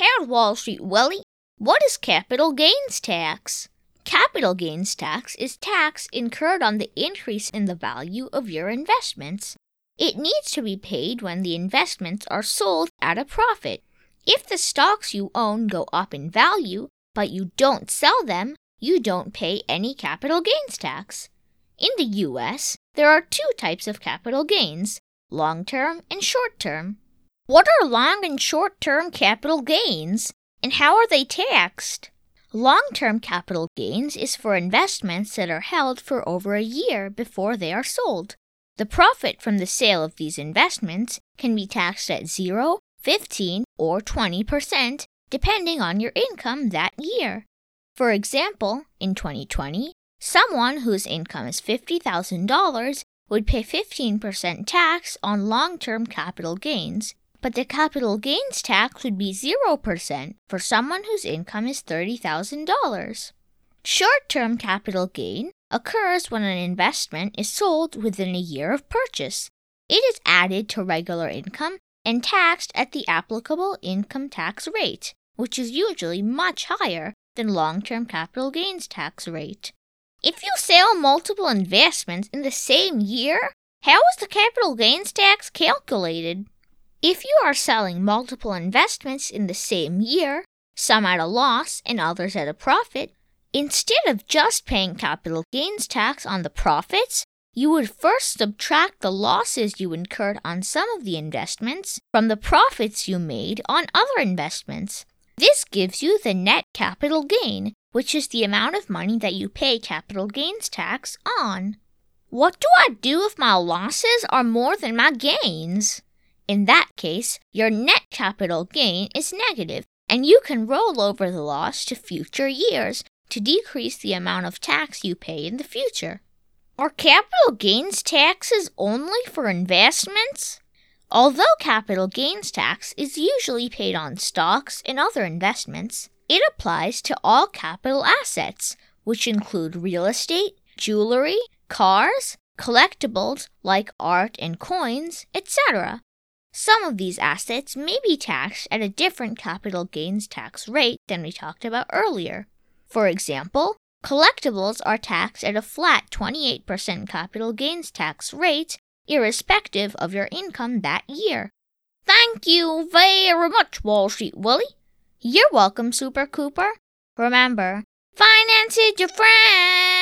Harold Wall Street Willie, what is capital gains tax? Capital gains tax is tax incurred on the increase in the value of your investments. It needs to be paid when the investments are sold at a profit. If the stocks you own go up in value, but you don't sell them, you don't pay any capital gains tax. In the US, there are two types of capital gains long term and short term. What are long and short term capital gains, and how are they taxed? Long term capital gains is for investments that are held for over a year before they are sold. The profit from the sale of these investments can be taxed at 0, 15, or 20%, depending on your income that year. For example, in 2020, someone whose income is $50,000 would pay 15% tax on long term capital gains, but the capital gains tax would be 0% for someone whose income is $30,000. Short term capital gain occurs when an investment is sold within a year of purchase. It is added to regular income and taxed at the applicable income tax rate, which is usually much higher than long term capital gains tax rate. If you sell multiple investments in the same year, how is the capital gains tax calculated? If you are selling multiple investments in the same year, some at a loss and others at a profit, Instead of just paying capital gains tax on the profits, you would first subtract the losses you incurred on some of the investments from the profits you made on other investments. This gives you the net capital gain, which is the amount of money that you pay capital gains tax on. What do I do if my losses are more than my gains? In that case, your net capital gain is negative, and you can roll over the loss to future years to decrease the amount of tax you pay in the future. Are capital gains taxes only for investments? Although capital gains tax is usually paid on stocks and other investments, it applies to all capital assets, which include real estate, jewelry, cars, collectibles like art and coins, etc. Some of these assets may be taxed at a different capital gains tax rate than we talked about earlier. For example, collectibles are taxed at a flat 28% capital gains tax rate, irrespective of your income that year. Thank you very much, Wall Street Willie. You're welcome, Super Cooper. Remember, finance is your friend.